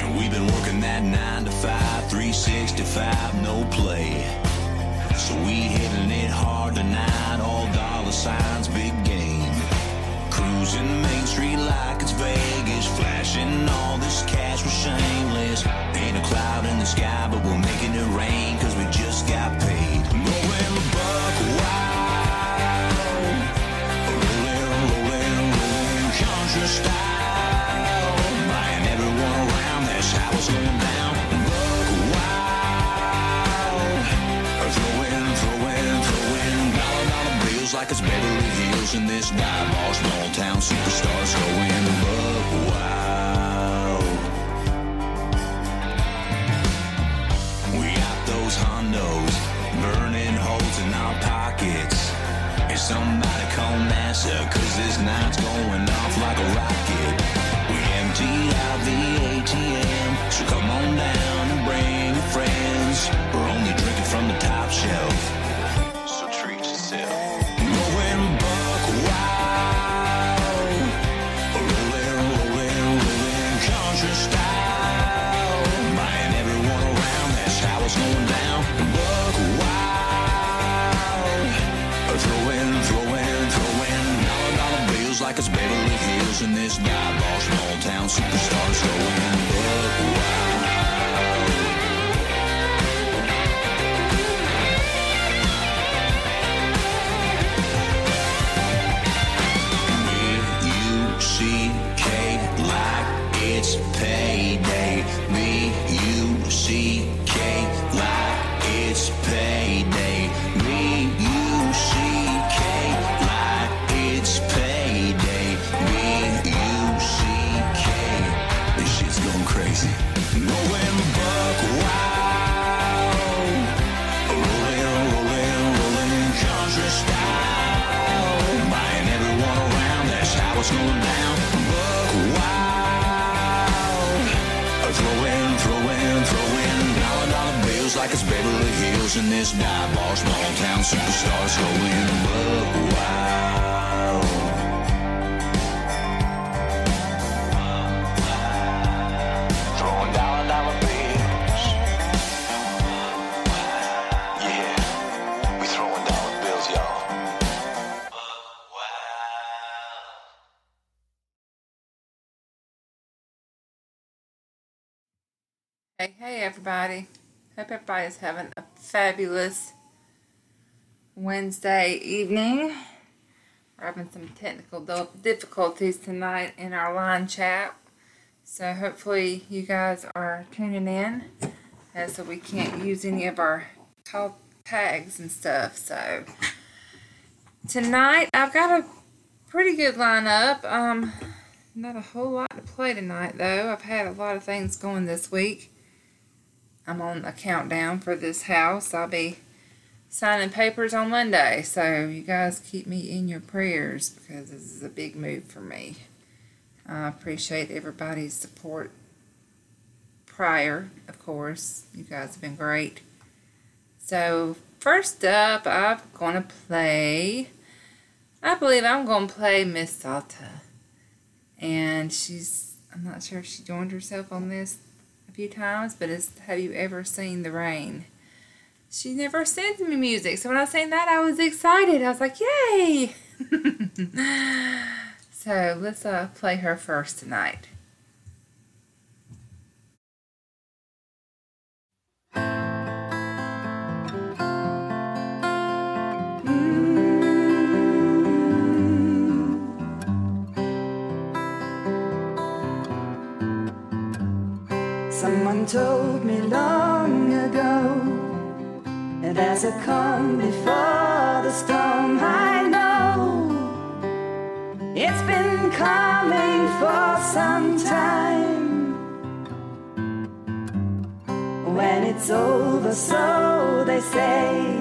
And we've been working that 9 to 5, 365, no play. So we hitting it hard tonight, all dollar signs, big game. Cruising Main Street like it's Vegas, flashing all this cash, we're shameless. Ain't a cloud in the sky, but we're making it rain, cause we it's Beverly Hills in this dive bar. Small town superstars going buck wild. We got those hondos burning holes in our pockets. Is somebody call NASA? Cause this night's going off like a rocket. We emptied out the ATM, so come on down and bring your friends. In this dive bar. Small town superstars going buck everybody. Hope everybody's having a fabulous Wednesday evening. We're having some technical difficulties tonight in our line chat. So hopefully you guys are tuning in as so we can't use any of our call tags and stuff. So tonight I've got a pretty good lineup. Um not a whole lot to play tonight though. I've had a lot of things going this week. I'm on a countdown for this house. I'll be signing papers on Monday, so you guys keep me in your prayers because this is a big move for me. I appreciate everybody's support prior, of course. You guys have been great. So, first up, I'm going to play. I believe I'm going to play Miss Salta. And she's, I'm not sure if she joined herself on this a few times, but it's Have You Ever Seen the Rain? She never sends me music, so when I sang that, I was excited. I was like, yay! so let's uh, play her first tonight. Told me long ago And as I come before the storm, I know it's been coming for some time. When it's over, so they say,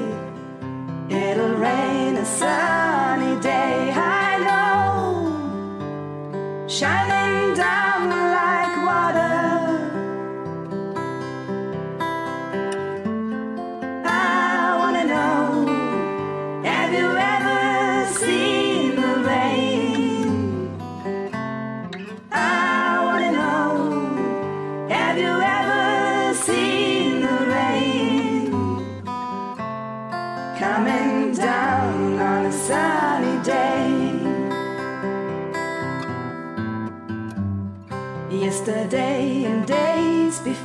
it'll rain a sunny day. I know, shining down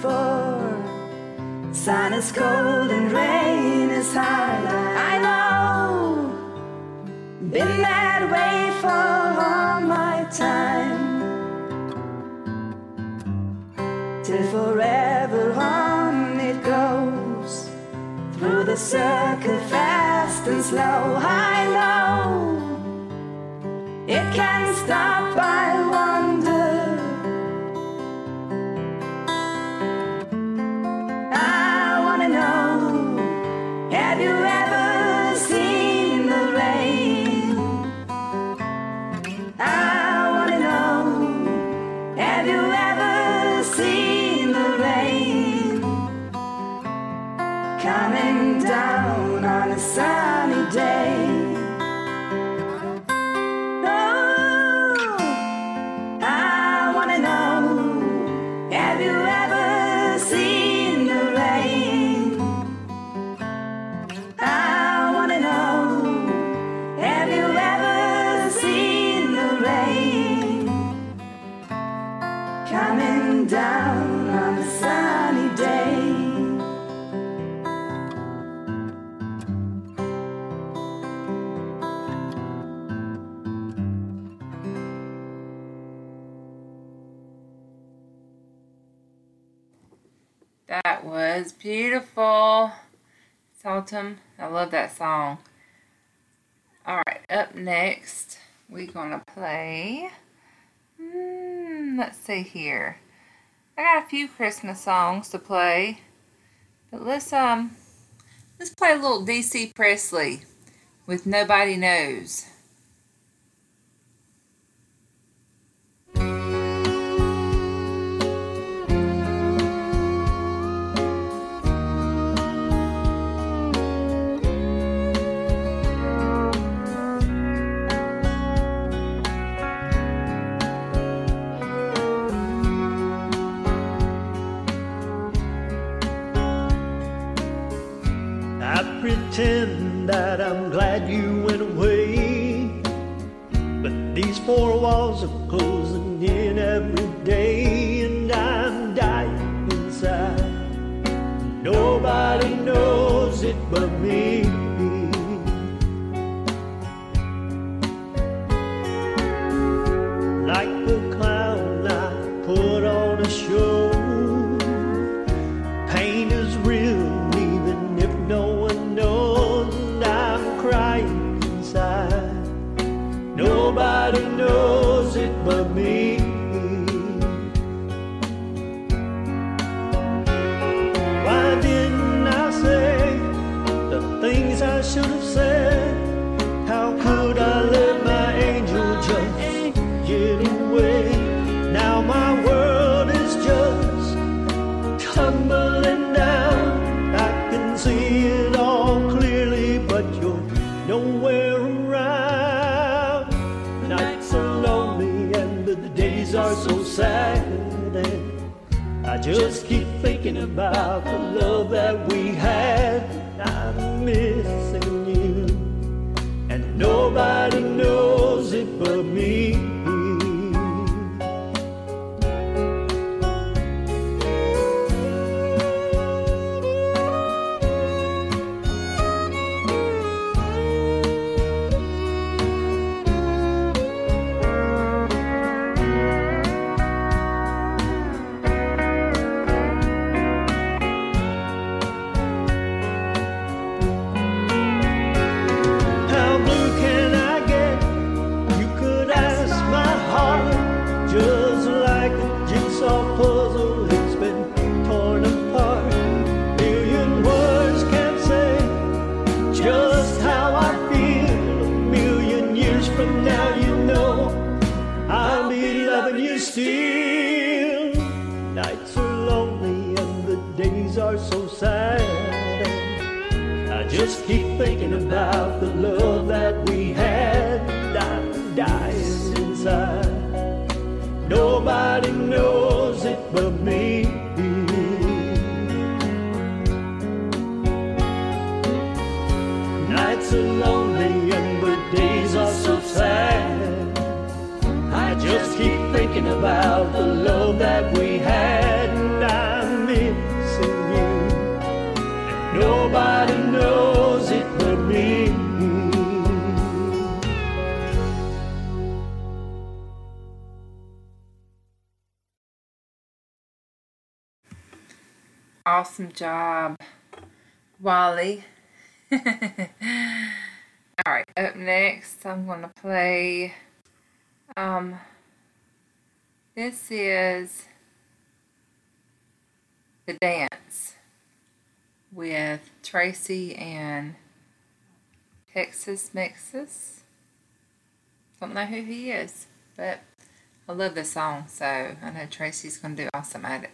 before. Sun is cold and rain is hard. I know, been that way for all my time. Till forever on it goes through the circle fast and slow. I know it can't stop. I autumn. I love that song. All right, up next, we're gonna play. Hmm, let's see here. I got a few Christmas songs to play, but let's um, let's play a little DC Presley with Nobody Knows. Pretend that I'm glad you went away. But these four walls are closing in every day, and I'm dying inside. Nobody knows it but just keep thinking about the love that we had. I'm missing you, and nobody knows it but me. Awesome job, Wally. All right, up next, I'm going to play. Um, this is the dance with Tracy and Texas Mexis. Don't know who he is, but I love this song, so I know Tracy's going to do awesome at it.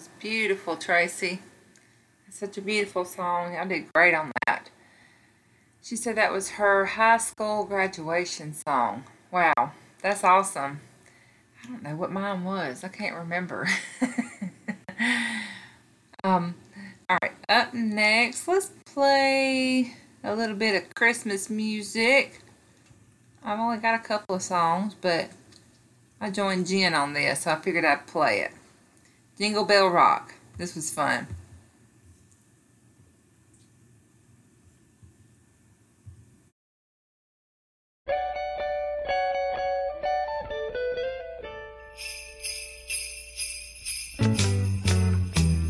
Was beautiful, Tracy. Such a beautiful song. I did great on that. She said that was her high school graduation song. Wow, that's awesome. I don't know what mine was. I can't remember. um, all right, up next, let's play a little bit of Christmas music. I've only got a couple of songs, but I joined Jen on this, so I figured I'd play it. Jingle Bell Rock. This was fun.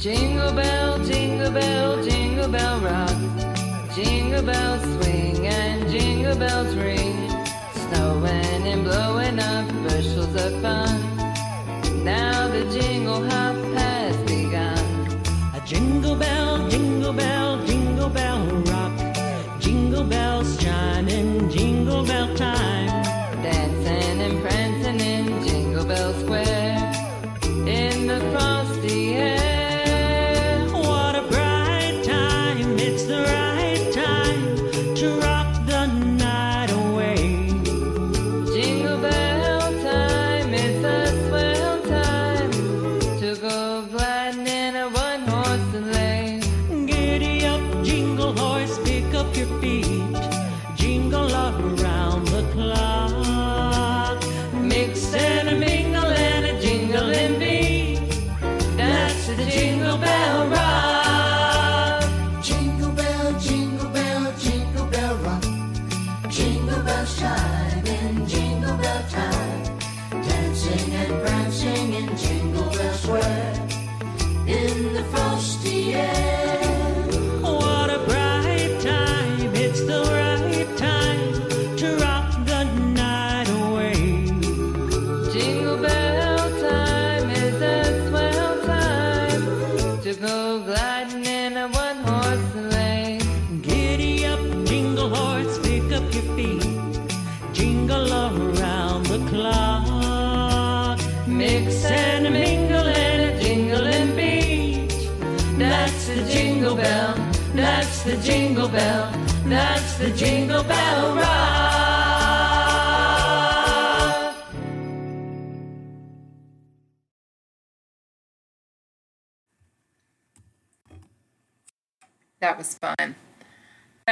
Jingle bell, jingle bell, jingle bell rock. Jingle bells swing and jingle bells ring. Jingle bells chiming, jingle bell time.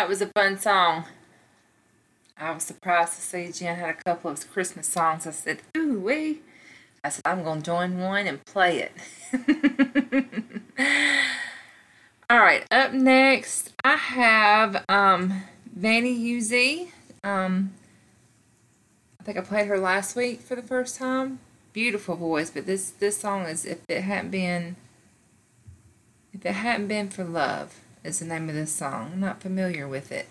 Was a fun song. I was surprised to see Jen had a couple of Christmas songs. I said, ooh, wee. I said, I'm going to join one and play it. All right, up next, I have um, Vanny UZ. Um, I think I played her last week for the first time. Beautiful voice, but this this song is if it hadn't been if it hadn't been for love is the name of this song. I'm not familiar with it,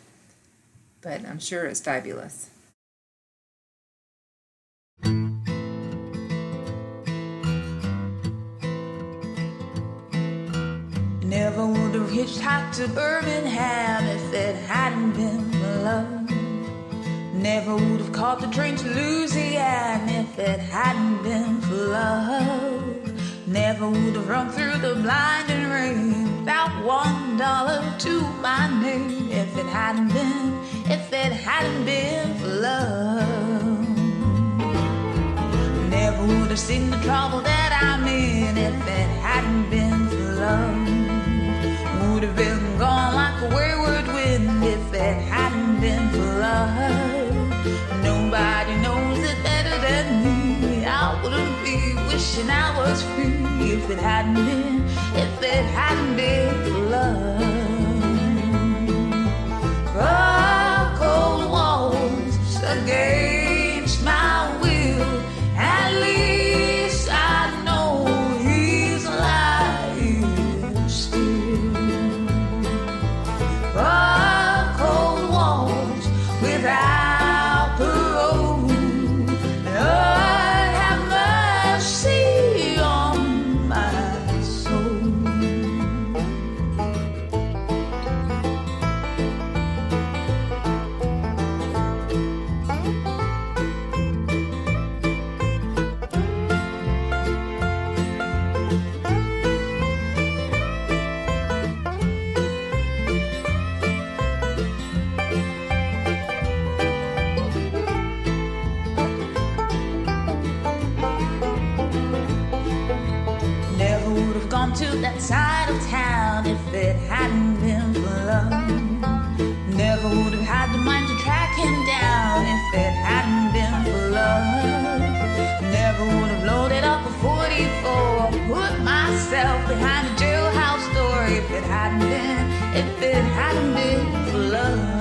but I'm sure it's fabulous. Never would have hitchhiked to Birmingham if it hadn't been for love. Never would have caught the train to Louisiana if it hadn't been for love. Never would have run through the blinding rain without one dollar to my name if it hadn't been, if it hadn't been for love. Never would have seen the trouble that I'm in if it hadn't been for love. Would have been gone like a wayward wind if it hadn't been for love. Nobody knows it better than me. I wouldn't be wishing I was free if it hadn't been, if it hadn't been for love. For love.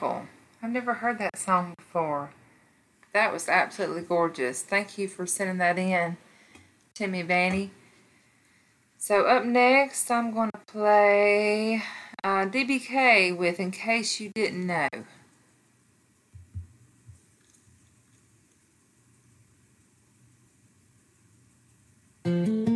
Beautiful. I've never heard that song before. That was absolutely gorgeous. Thank you for sending that in, Timmy Vanny. So, up next, I'm going to play uh, DBK with In Case You Didn't Know. Mm-hmm.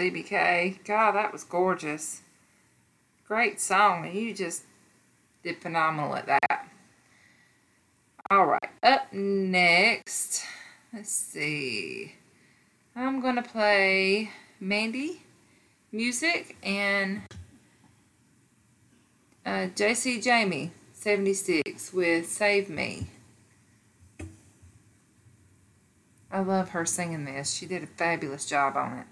DBK. God, that was gorgeous. Great song. You just did phenomenal at that. All right, up next, let's see. I'm going to play Mandy Music and uh, JC Jamie 76 with Save Me. I love her singing this. She did a fabulous job on it.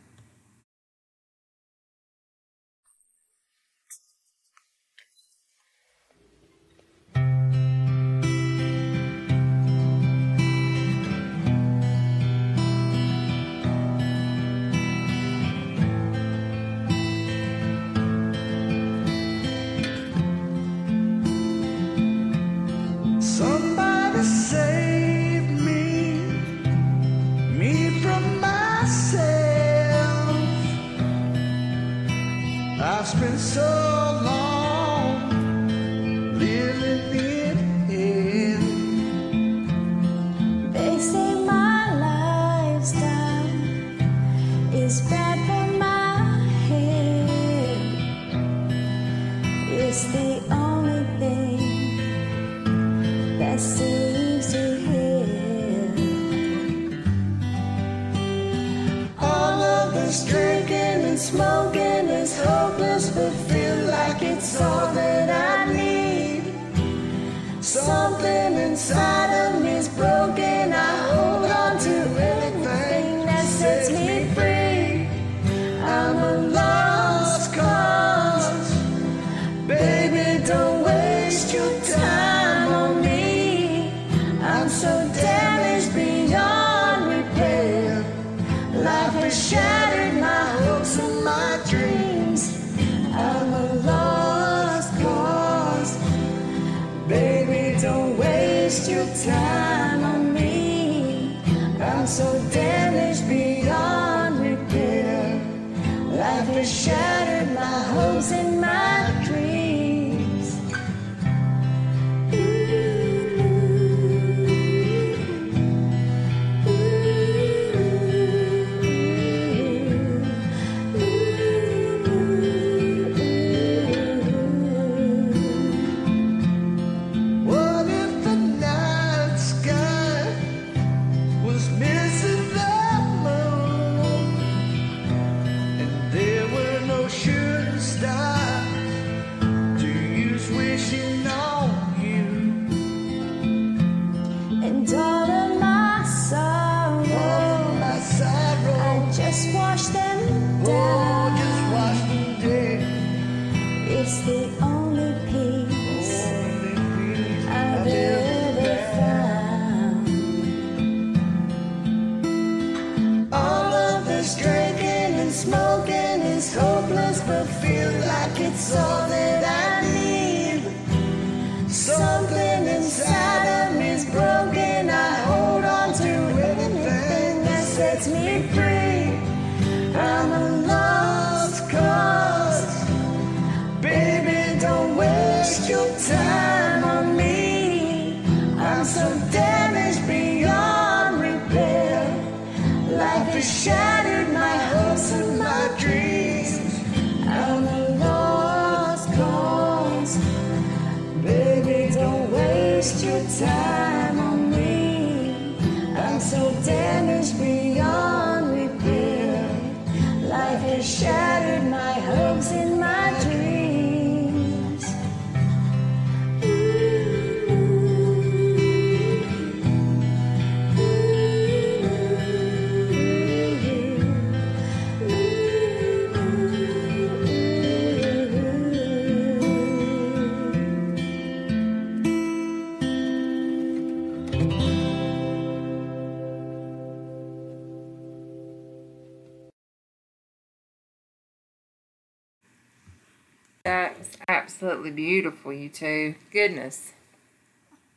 absolutely beautiful, you two. Goodness.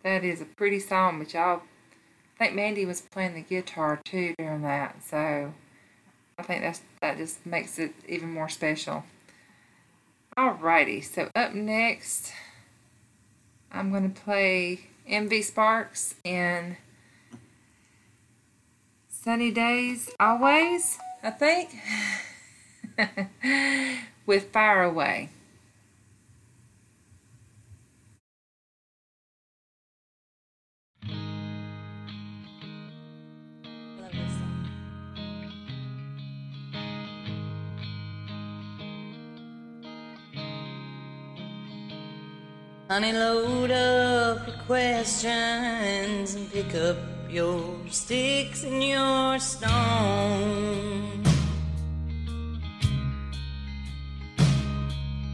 That is a pretty song, but y'all I think Mandy was playing the guitar too during that, so I think that's that just makes it even more special. Alrighty, so up next I'm gonna play MV Sparks in Sunny Days Always, I think. with Fire Away. Honey, load up your questions and pick up your sticks and your stones.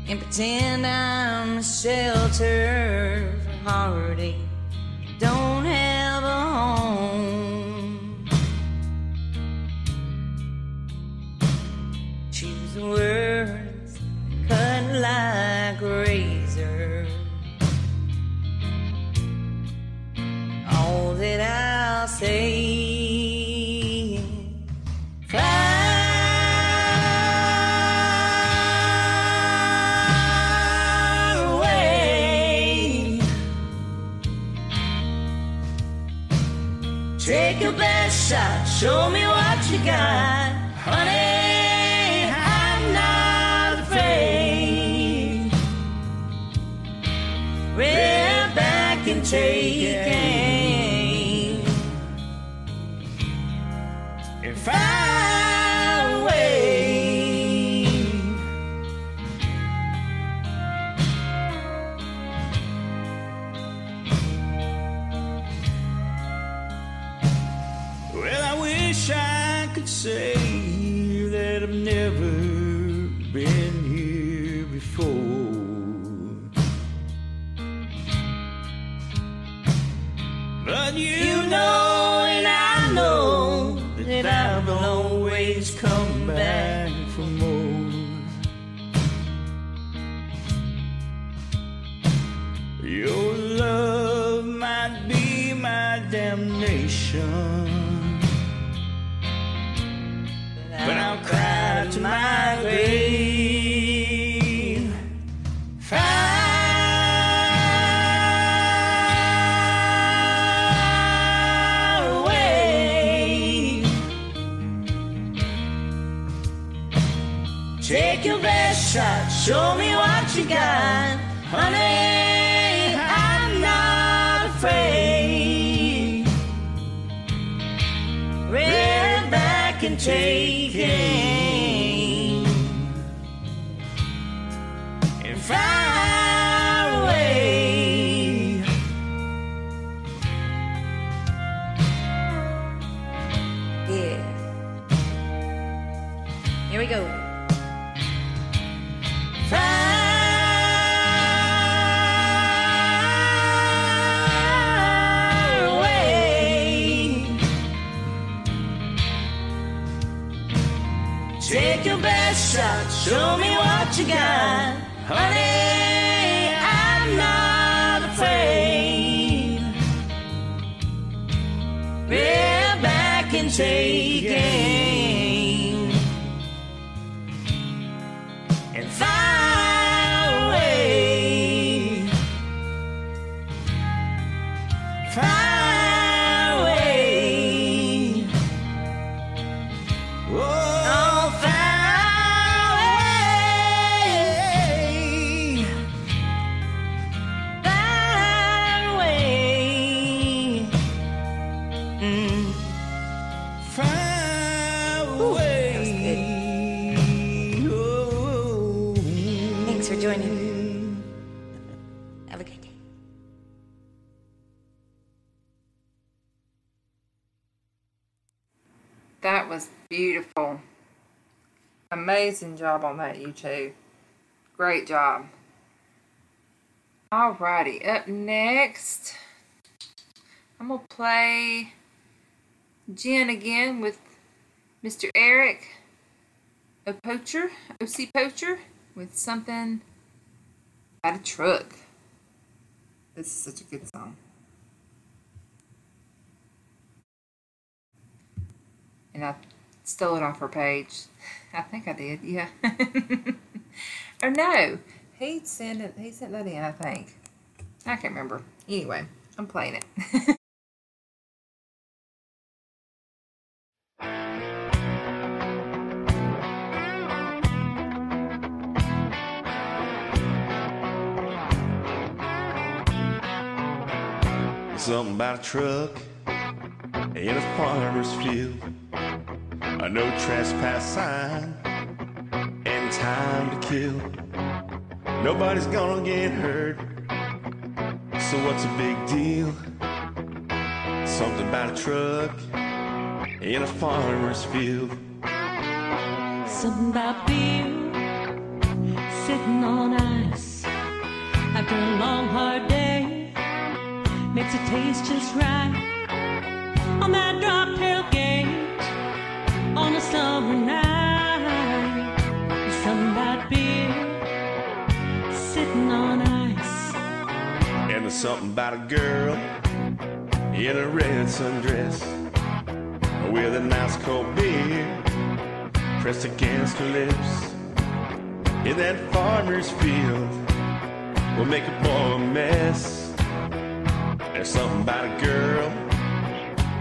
And pretend I'm a shelter for heartache. Don't have a home. Choose the words I'll say. Far away. Take your best shot, show me what you got, honey. I'm not afraid. We're back and taking say that I've never been here before. But you know, and I know that I will always come back for more. Your love might be my damnation. Amazing job on that, you two. Great job. Alrighty, up next, I'm gonna play Jen again with Mr. Eric a Poacher, OC Poacher, with something about a truck. This is such a good song. And I stole it off her page. I think I did, yeah. or no, he sent it, he sent that in, I think. I can't remember. Anyway, I'm playing it. Something about a truck in a farmer's field. A no trespass sign and time to kill. Nobody's gonna get hurt. So what's a big deal? Something about a truck in a farmer's field. Something about beer sitting on ice after a long hard day makes it taste just right on that drop tailgate a summer beer sitting on ice. And there's something about a girl in a red sundress with a nice cold beer pressed against her lips. In that farmer's field will make a boy a mess. There's something about a girl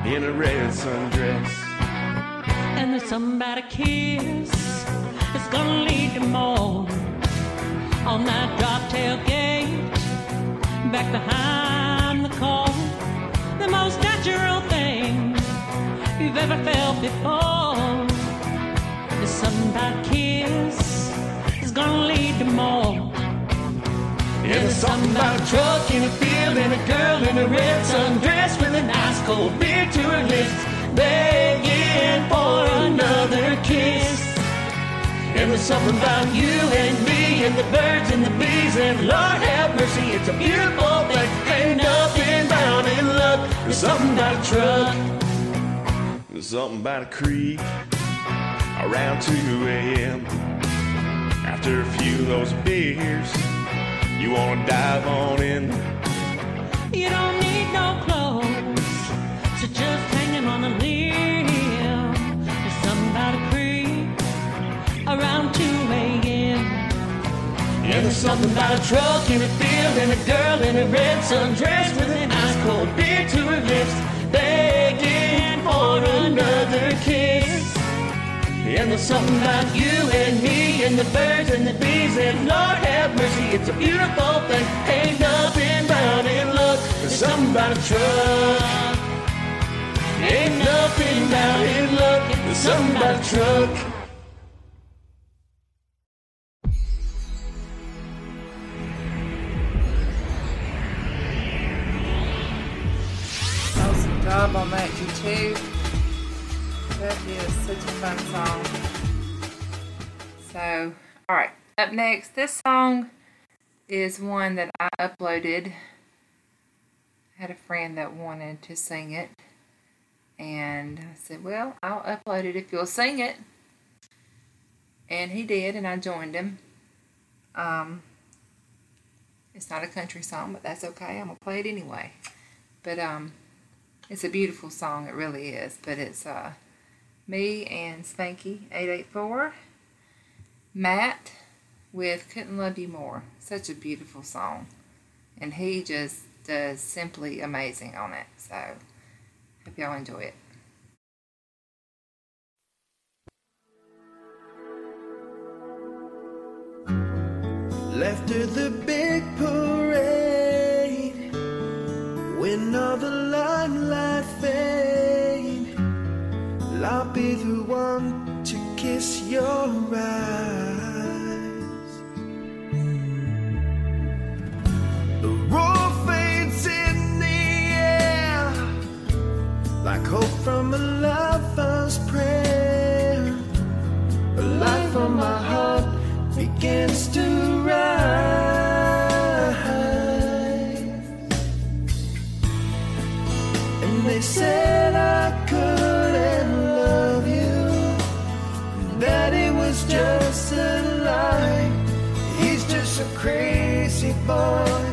in a red sundress. And there's a kiss that's gonna lead to more on that drop tailgate back behind the car. The most natural thing you've ever felt before. There's something about kiss that's gonna lead to more. And there's something about a truck in a field and a girl in a red sundress with a nice cold beer to her lips, begging for another kiss. And there's something about you and me and the birds and the bees and Lord have mercy, it's a beautiful thing. Ain't nothing bound in luck. There's something about a truck. There's something about a creek around 2 a.m. After a few of those beers, you wanna dive on in. You don't need no clothes, so just hanging on a limb. Around 2 a.m. And there's something about a truck in a field and a girl in a red sundress with an ice cold beer to her lips, begging for another kiss. And there's something about you and me and the birds and the bees and Lord have mercy, it's a beautiful thing. Ain't nothing bound in luck. There's something about a truck. Ain't nothing bound in luck. There's something about a truck. Up next, this song is one that I uploaded. I had a friend that wanted to sing it. And I said, Well, I'll upload it if you'll sing it. And he did, and I joined him. Um, it's not a country song, but that's okay. I'm gonna play it anyway. But um, it's a beautiful song. It really is. But it's uh, me and Spanky eight eight four, Matt with "Couldn't Love You More." Such a beautiful song, and he just does simply amazing on it. So hope y'all enjoy it. Left at the big parade boy,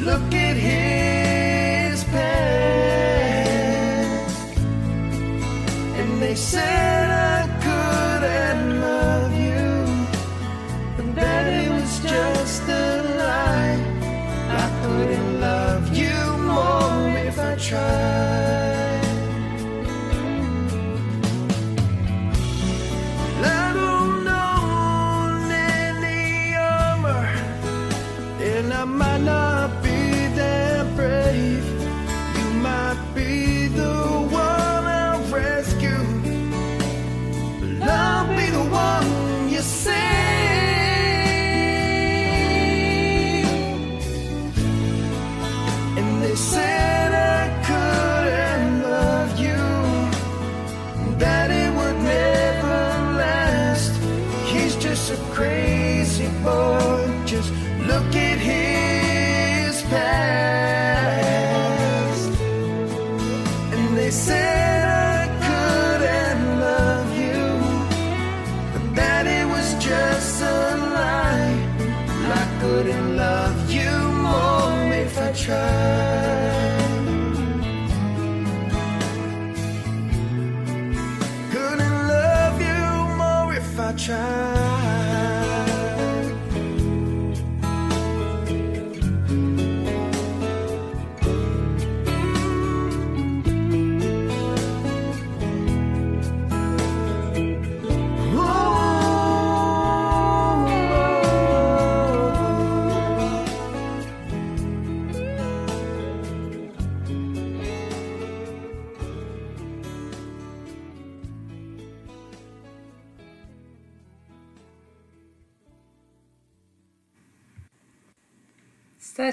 look at his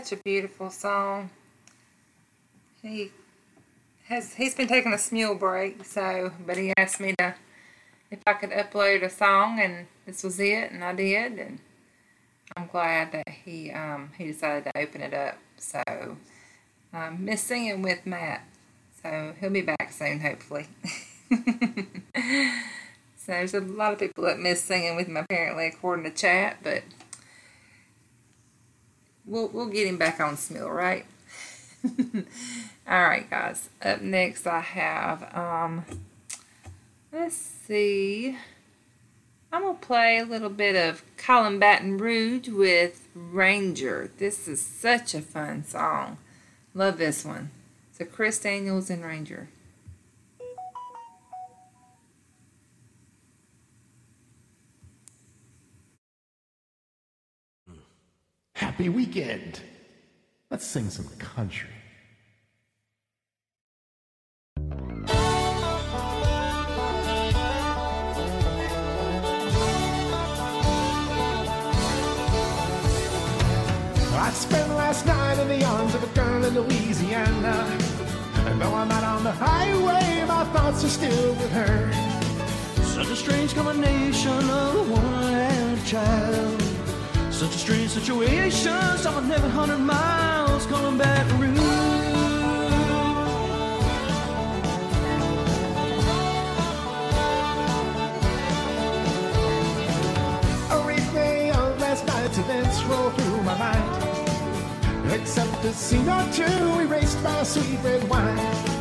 Such a beautiful song. He has he's been taking a smule break, so but he asked me to if I could upload a song and this was it and I did and I'm glad that he um he decided to open it up. So um miss singing with Matt. So he'll be back soon hopefully. so there's a lot of people that miss singing with him apparently according to chat, but we'll we'll get him back on Smule, right? All right, guys. Up next, I have um. Let's see. I'm gonna play a little bit of Calling Baton Rouge with Ranger. This is such a fun song. Love this one. So Chris Daniels and Ranger. Happy weekend. Let's sing some country. I spent last night in the arms of a girl in Louisiana. And though I'm out on the highway, my thoughts are still with her. Such a strange combination of a woman and a child. Such a strange situation. Some 1100 miles coming back Rouge. A replay of last night's events roll through my mind. Except a scene or two erased by sweet red wine.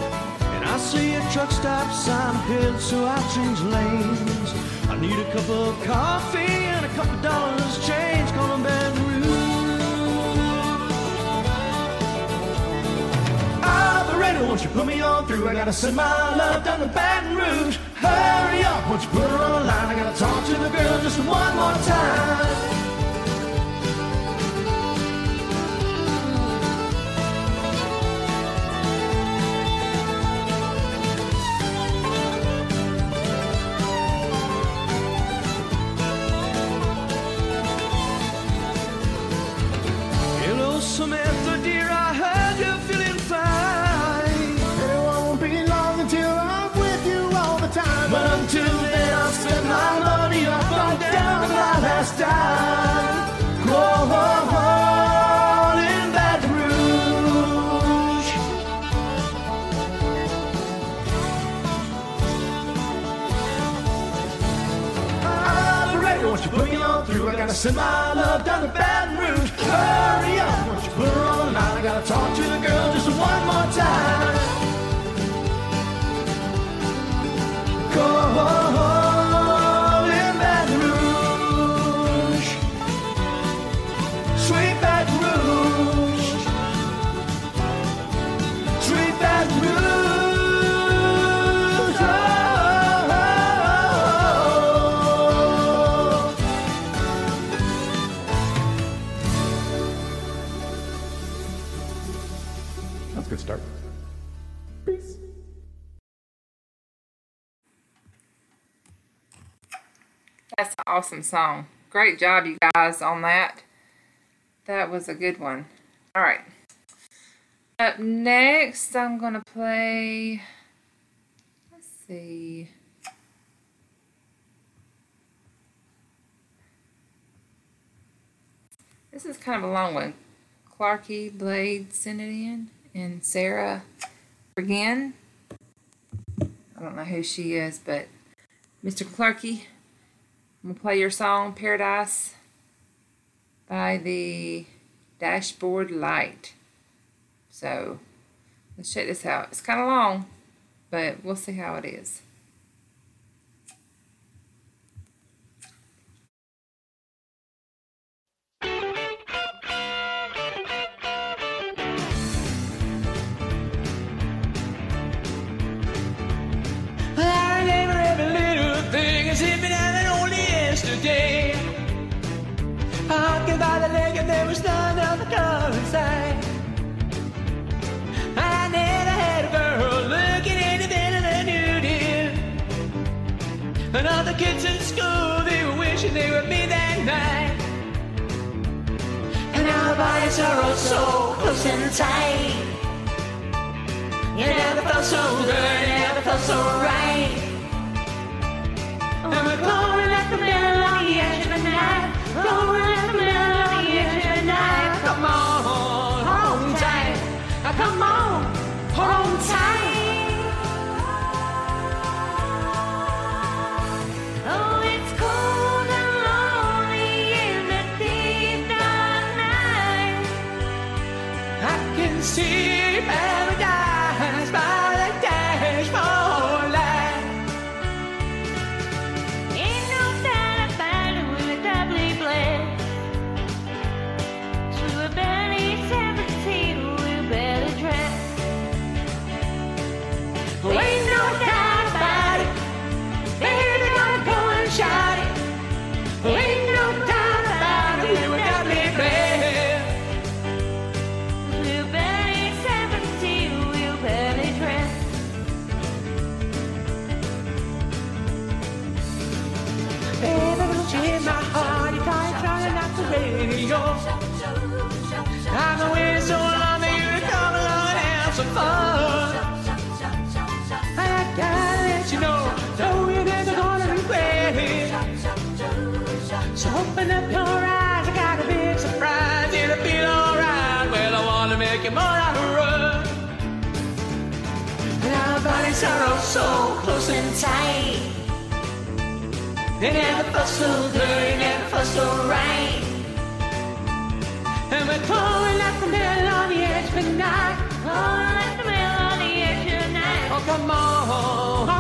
I see a truck stop sign ahead, so I change lanes. I need a cup of coffee and a couple dollars change coming back Rouge. Operator, won't you put me on through? I gotta send my love down to Baton Rouge. Hurry up, won't you put her on the line? I gotta talk to the girl just one more time. Send my love down to Baton Rouge. Hurry up, won't you put her on the line? I gotta talk to the awesome song. Great job, you guys, on that. That was a good one. All right. Up next, I'm going to play. Let's see. This is kind of a long one. Clarky Blade sent it in, and Sarah again. I don't know who she is, but Mr. Clarky, I'm gonna play your song Paradise by the Dashboard Light. So let's check this out. It's kind of long, but we'll see how it is. Kids in school, they were wishing they were me that night. And our bodies are all so close and tight. You never felt so good, you never felt so right. And we're glowing at the middle of the edge of the night. Glowing at the middle of the edge of the night. Come on, on tight. Come on, see bodies are all so close and tight. They never felt so good, they never felt so right. And we're glowing like the middle on the edge of the night. Glowing like the middle on the edge of night. Oh, come on,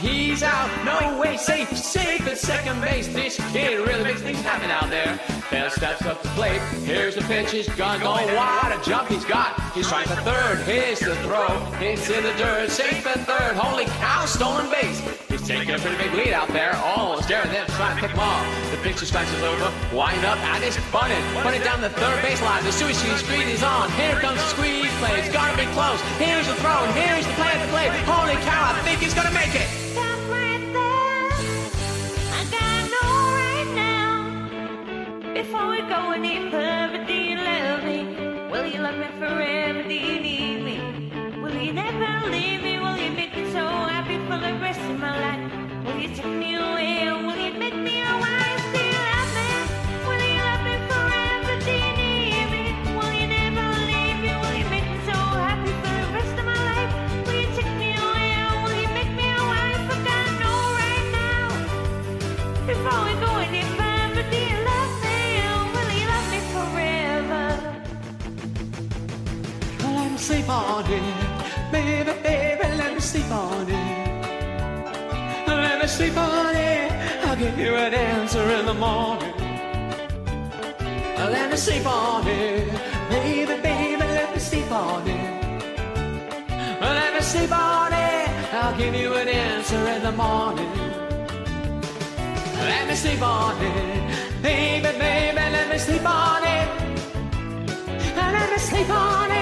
He's out. No way. Safe, safe at second base. This kid really makes things happen out there. Bell steps up to plate. Here's the pitch. He's gone. Oh, what a jump he's got. He's trying for third. Here's the throw. It's in the dirt. Safe at third. Holy cow, stolen base. He's taking a pretty big lead out there. Oh, staring there, trying to pick him off. The pitcher scratches over. Wind up, and it's bunted. Bunted down the third baseline. The suicide squeeze is on. Here comes the squeeze play. It's gotta be close. Here's the throw, and here's the play at the plate. Holy cow, I think he's gonna make it. Will you on it. Baby, baby, let me sleep on it. Let me sleep on it. I'll give you an answer in the morning. Let me sleep on it. Baby, baby, let me sleep on it. Let me sleep on it. I'll give you an answer in the morning. Let me sleep on it. Baby, baby, let me sleep on it. Let me sleep on it.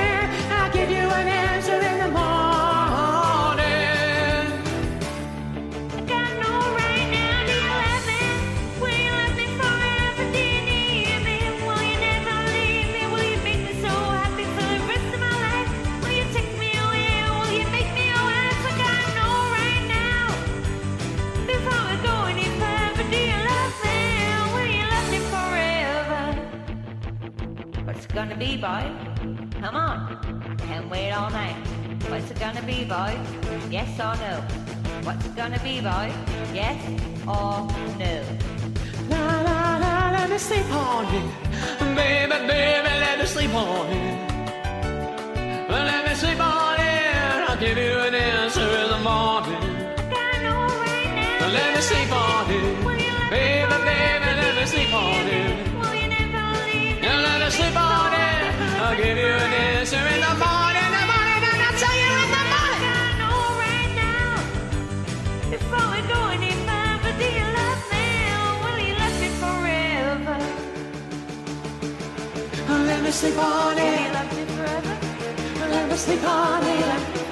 Be, boy? Come on. Can't wait all night. What's it gonna be, boy? Yes or no? What's it gonna be, boy? Yes or no? La la la, let me sleep on it. Baby, baby, let me sleep on it. Let me sleep on it. I'll give you an answer in the morning. Let me sleep on it. Baby, baby, let me sleep on it. Give you an answer in the morning. The morning, and I'll tell you in the morning. I know right now, Before we go any further, do you love me? Or will you love me forever? Let me sleep on Will you it. love me forever? Let me sleep on it.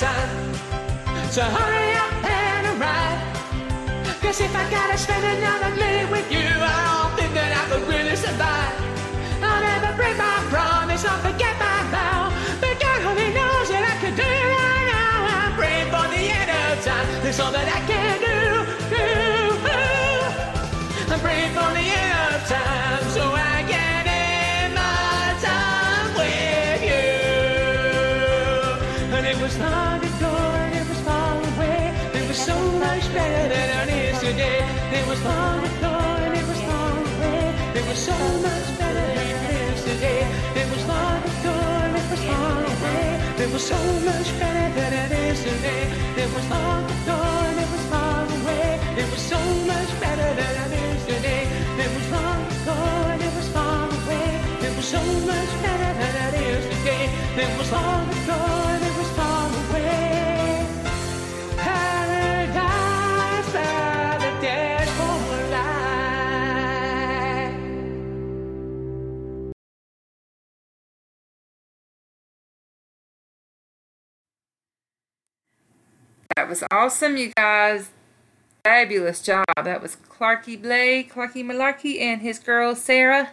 Time. So hurry up and arrive. Cause if I gotta spend another minute with you, I don't think that I could really survive. I'll never break my promise, I'll forget my vow. But God only knows that I can do it right now. I'm praying for the end of time. There's all that I can do, It was so much better than it is today. It was long ago and it was far away. It was so much better than it is today. It was long ago and it was far away. It was so much better than it is today. It was long ago was awesome, you guys. fabulous job. That was Clarky Blake, Clarky Malarkey, and his girl Sarah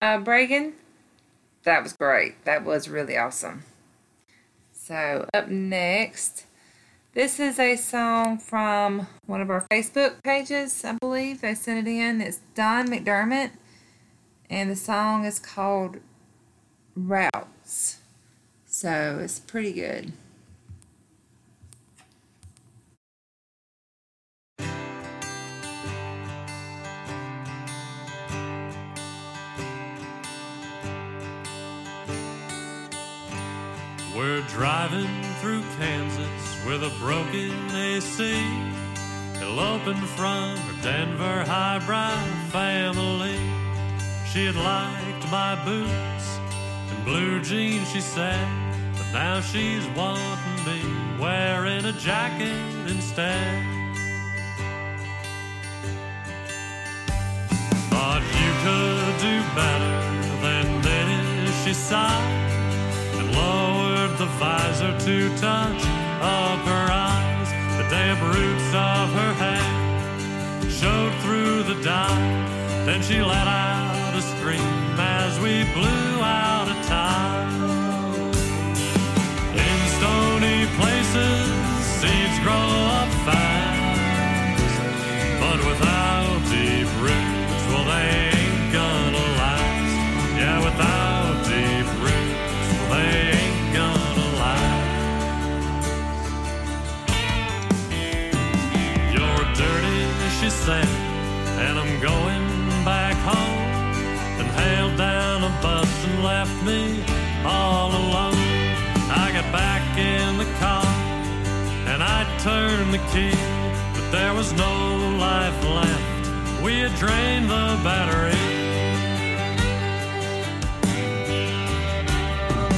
uh, Bragan. That was great. That was really awesome. So, up next, this is a song from one of our Facebook pages, I believe. They sent it in. It's Don McDermott, and the song is called Roots. So, it's pretty good. Driving through Kansas with a broken AC. Eloping from her Denver highbrow family. She had liked my boots and blue jeans, she said. But now she's wanting me wearing a jacket instead. Thought you could do better than this, she sighed the visor to touch up her eyes. The damp roots of her hair showed through the dye. Then she let out a scream as we blew out a tire. In stony places, seeds grow up fast, but without bus and left me all alone. I got back in the car and I turned the key, but there was no life left. We had drained the battery.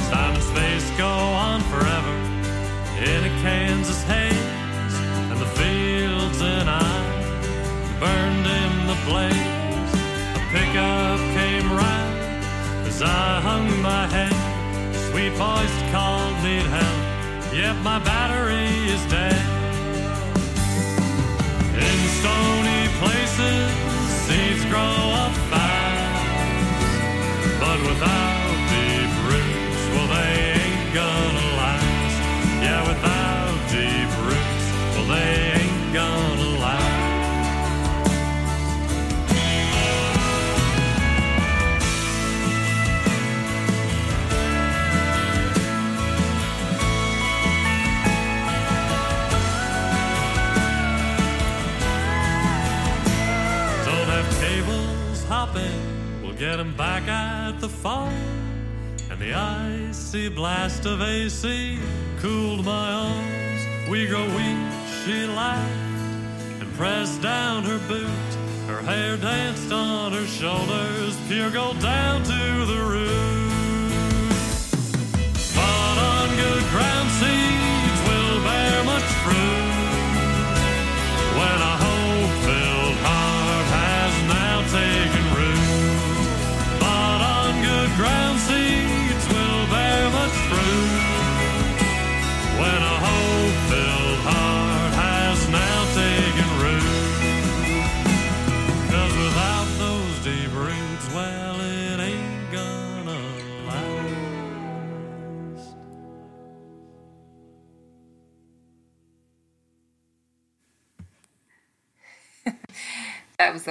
Time and space go on forever in a Kansas haze, and the fields and I burned in the blaze. A pickup came round I hung my head. Sweet voice called, need help. yet my battery is dead. In stony places, seeds grow up fast, but without deep roots, well, they ain't gonna last. Yeah, without deep roots, well, they And the icy blast of AC cooled my arms. We grow weak, she laughed and pressed down her boot. Her hair danced on her shoulders, pure gold down to the roots. But on good ground seeds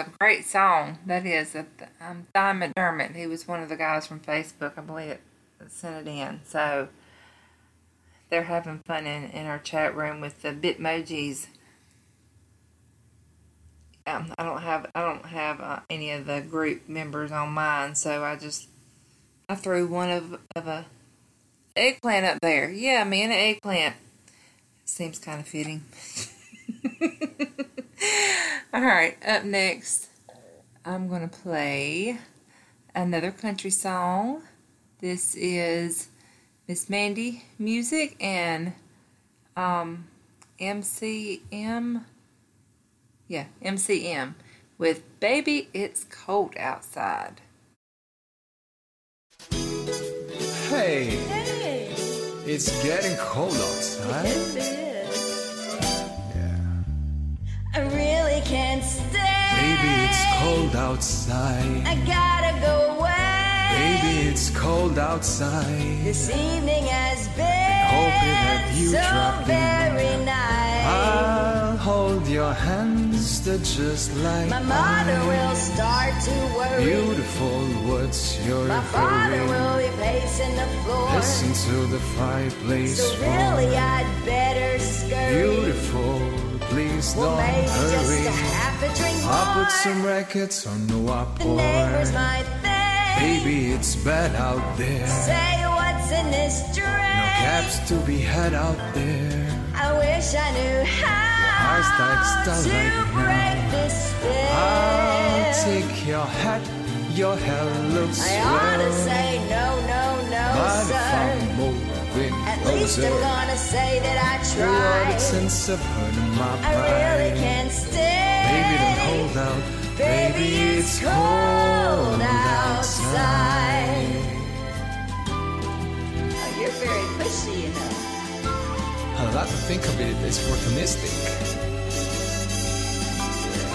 a great song. That is a um. He was one of the guys from Facebook, I believe, sent it in. So they're having fun in, in our chat room with the Bitmojis. Um, I don't have I don't have uh, any of the group members on mine, so I just I threw one of of a eggplant up there. Yeah, me and an eggplant. Seems kind of fitting. All right, up next, I'm going to play another country song. This is Miss Mandy Music and um, MCM. Yeah, MCM with Baby It's Cold Outside. Hey, it's getting cold outside. Yes, it is. Cold outside. I gotta go away. Baby, it's cold outside. This evening has been hoping that you so drop in. very nice. I'll hold your hands, they're just like My mother mine. will start to worry. Beautiful, what's your My father will be pacing the floor. Listen to the fireplace So really. I'd better scurry. Beautiful, please Well, don't hurry. just a half a drink. I'll put some records on the the neighbors might think. Baby, it's bad out there. Say what's in this drink. No cabs to be had out there. I wish I knew how to starlight break now. this spell. I'll take your hat, your hair looks I ought to say no, no, no, But sir. Least I'm gonna say that I tried. sense of hurting my I really can't stay. Baby, don't hold out. Baby, it's cold outside. Oh, you're very pushy, you know. I like to think of it as opportunistic.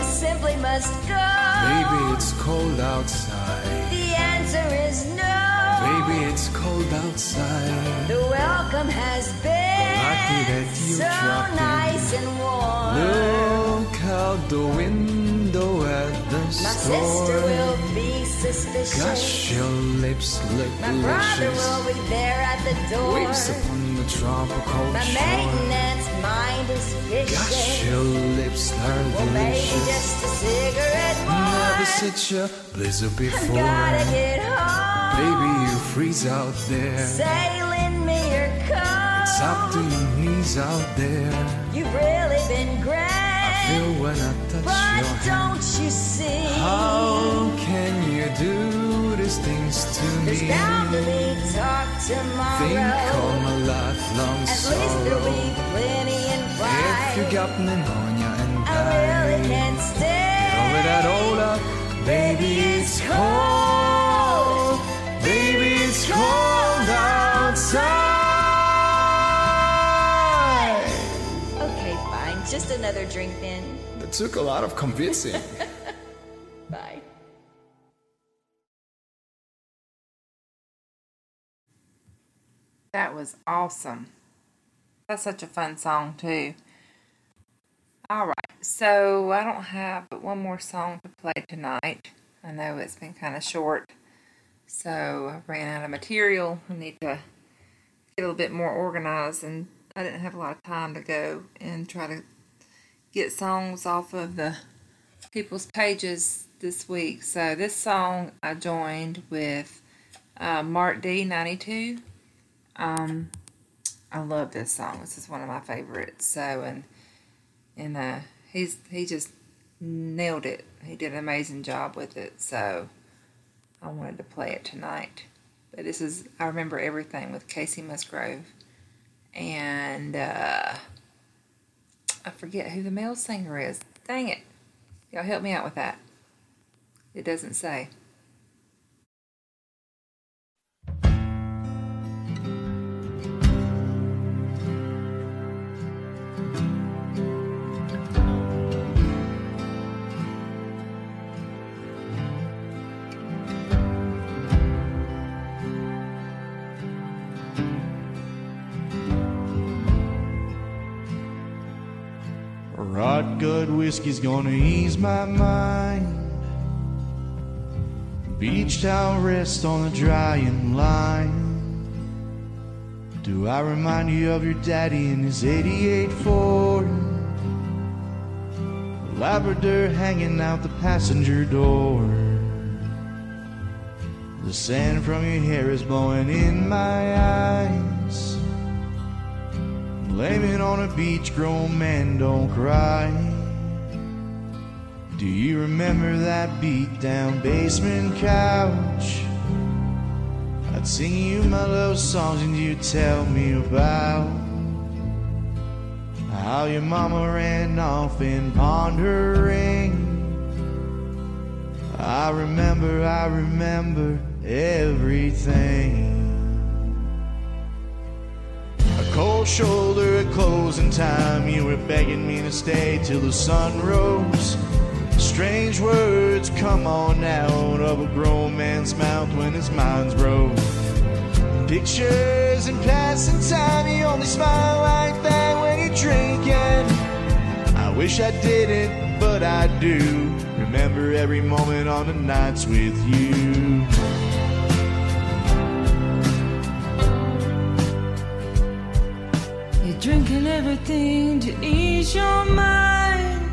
Simply must go. Baby, it's cold outside. The answer is no. Baby, it's cold outside. The welcome has been Lucky that you so dropped in. nice and warm. Look out the window at the My store. sister will be suspicious. Gosh, your lips look My brother delicious. will be there at the door. Waves upon the tropical My shore. maintenance mind is Gosh, vicious. your lips are Well, maybe delicious. just a cigarette more. Never such a blizzard before. Gotta get home. Baby, you freeze out there. Sailing me your coat. It's up to your knees out there. You've really been great. I feel when I touch but your hand. don't you see? How can you do these things to There's me? bound to be talk tomorrow. Think of my lifelong At least there'll be plenty in If you got pneumonia another drink then. That took a lot of convincing. Bye. That was awesome. That's such a fun song, too. All right, so I don't have but one more song to play tonight. I know it's been kind of short, so I ran out of material. I need to get a little bit more organized, and I didn't have a lot of time to go and try to get songs off of the people's pages this week. So this song I joined with uh, Mark D ninety two. Um, I love this song. This is one of my favorites. So and and uh, he's he just nailed it. He did an amazing job with it. So I wanted to play it tonight. But this is I remember everything with Kacey Musgraves, and uh, I forget who the male singer is. Dang it! Y'all help me out with that. It doesn't say. Whiskey's gonna ease my mind. Beach towel rest on the drying line. Do I remind you of your daddy in his 88 Ford? Labrador hanging out the passenger door. The sand from your hair is blowing in my eyes. Blame it on a beach, grown man, don't cry. Do you remember that beat down basement couch? I'd sing you my love songs and you'd tell me about how your mama ran off and pawned her ring. I remember, I remember everything. A cold shoulder, a closing time, you were begging me to stay till the sun rose. Strange words come on out of a grown man's mouth when his mind's broke. Pictures and passing time, you only smile like that when you're drinking. I wish I didn't, but I do. Remember every moment on the nights with you. You're drinking everything to ease your mind.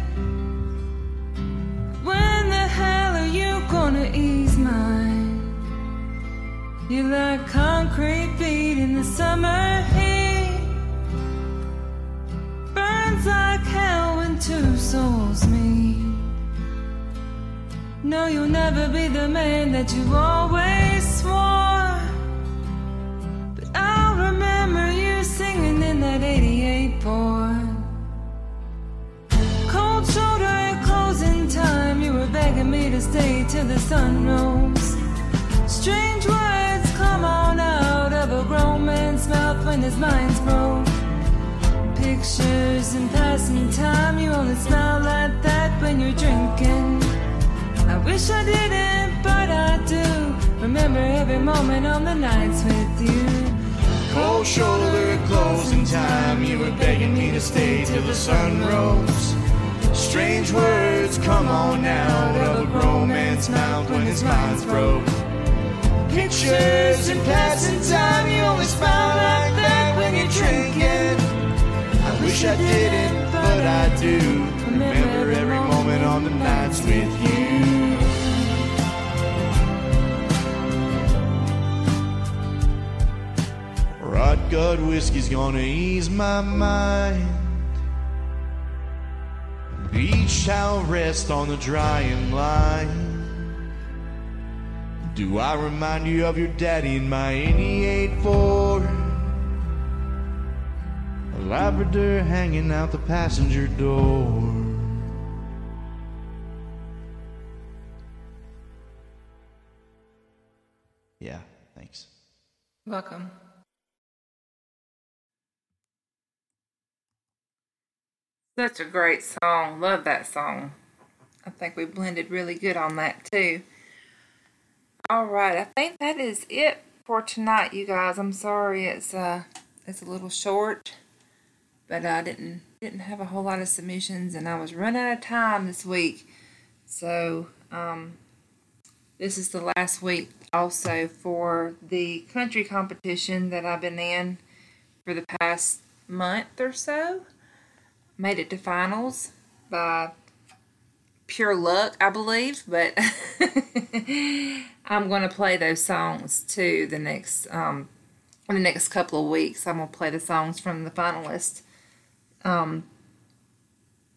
Gonna ease mine? You're like concrete beat in the summer heat. Burns like hell when two souls meet. No, you'll never be the man that you always swore. But I'll remember you singing in that 88 Ford. Begging me to stay till the sun rose. Strange words come on out of a grown man's mouth when his mind's broke. Pictures and passing time, you only smile like that when you're drinking. I wish I didn't, but I do. Remember every moment on the nights with you. Cold shoulder closing time, you were begging me to stay till the sun rose. Strange words come on out of a grown man's mouth when his mind's broke. Pictures and passing time, you only smile like that when you're drinking. I wish I didn't, but I do. Remember every moment on the nights with you. Rot gut whiskey's gonna ease my mind. Towel rest on the drying line. Do I remind you of your daddy in my 88 Ford? A Labrador hanging out the passenger door. Yeah, thanks. Welcome. Such a great song. Love that song. I think we blended really good on that too. All right, I think that is it for tonight, you guys. I'm sorry it's uh it's a little short, but I didn't didn't have a whole lot of submissions, and I was running out of time this week. So um, this is the last week also for the country competition that I've been in for the past month or so. Made it to finals by pure luck, I believe, but I'm going to play those songs too the next um in the next couple of weeks. I'm going to play the songs from the finalists um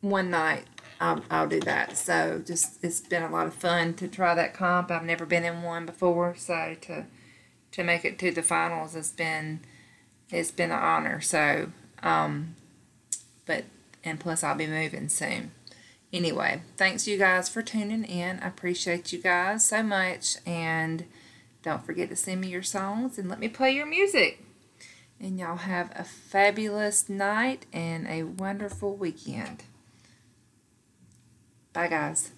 one night. I'll, I'll do that. So just it's been a lot of fun to try that comp. I've never been in one before, so to to make it to the finals has been it's been an honor. So um but and plus I'll be moving soon. Anyway, thanks you guys for tuning in. I appreciate you guys so much and don't forget to send me your songs and let me play your music. And y'all have a fabulous night and a wonderful weekend. Bye guys.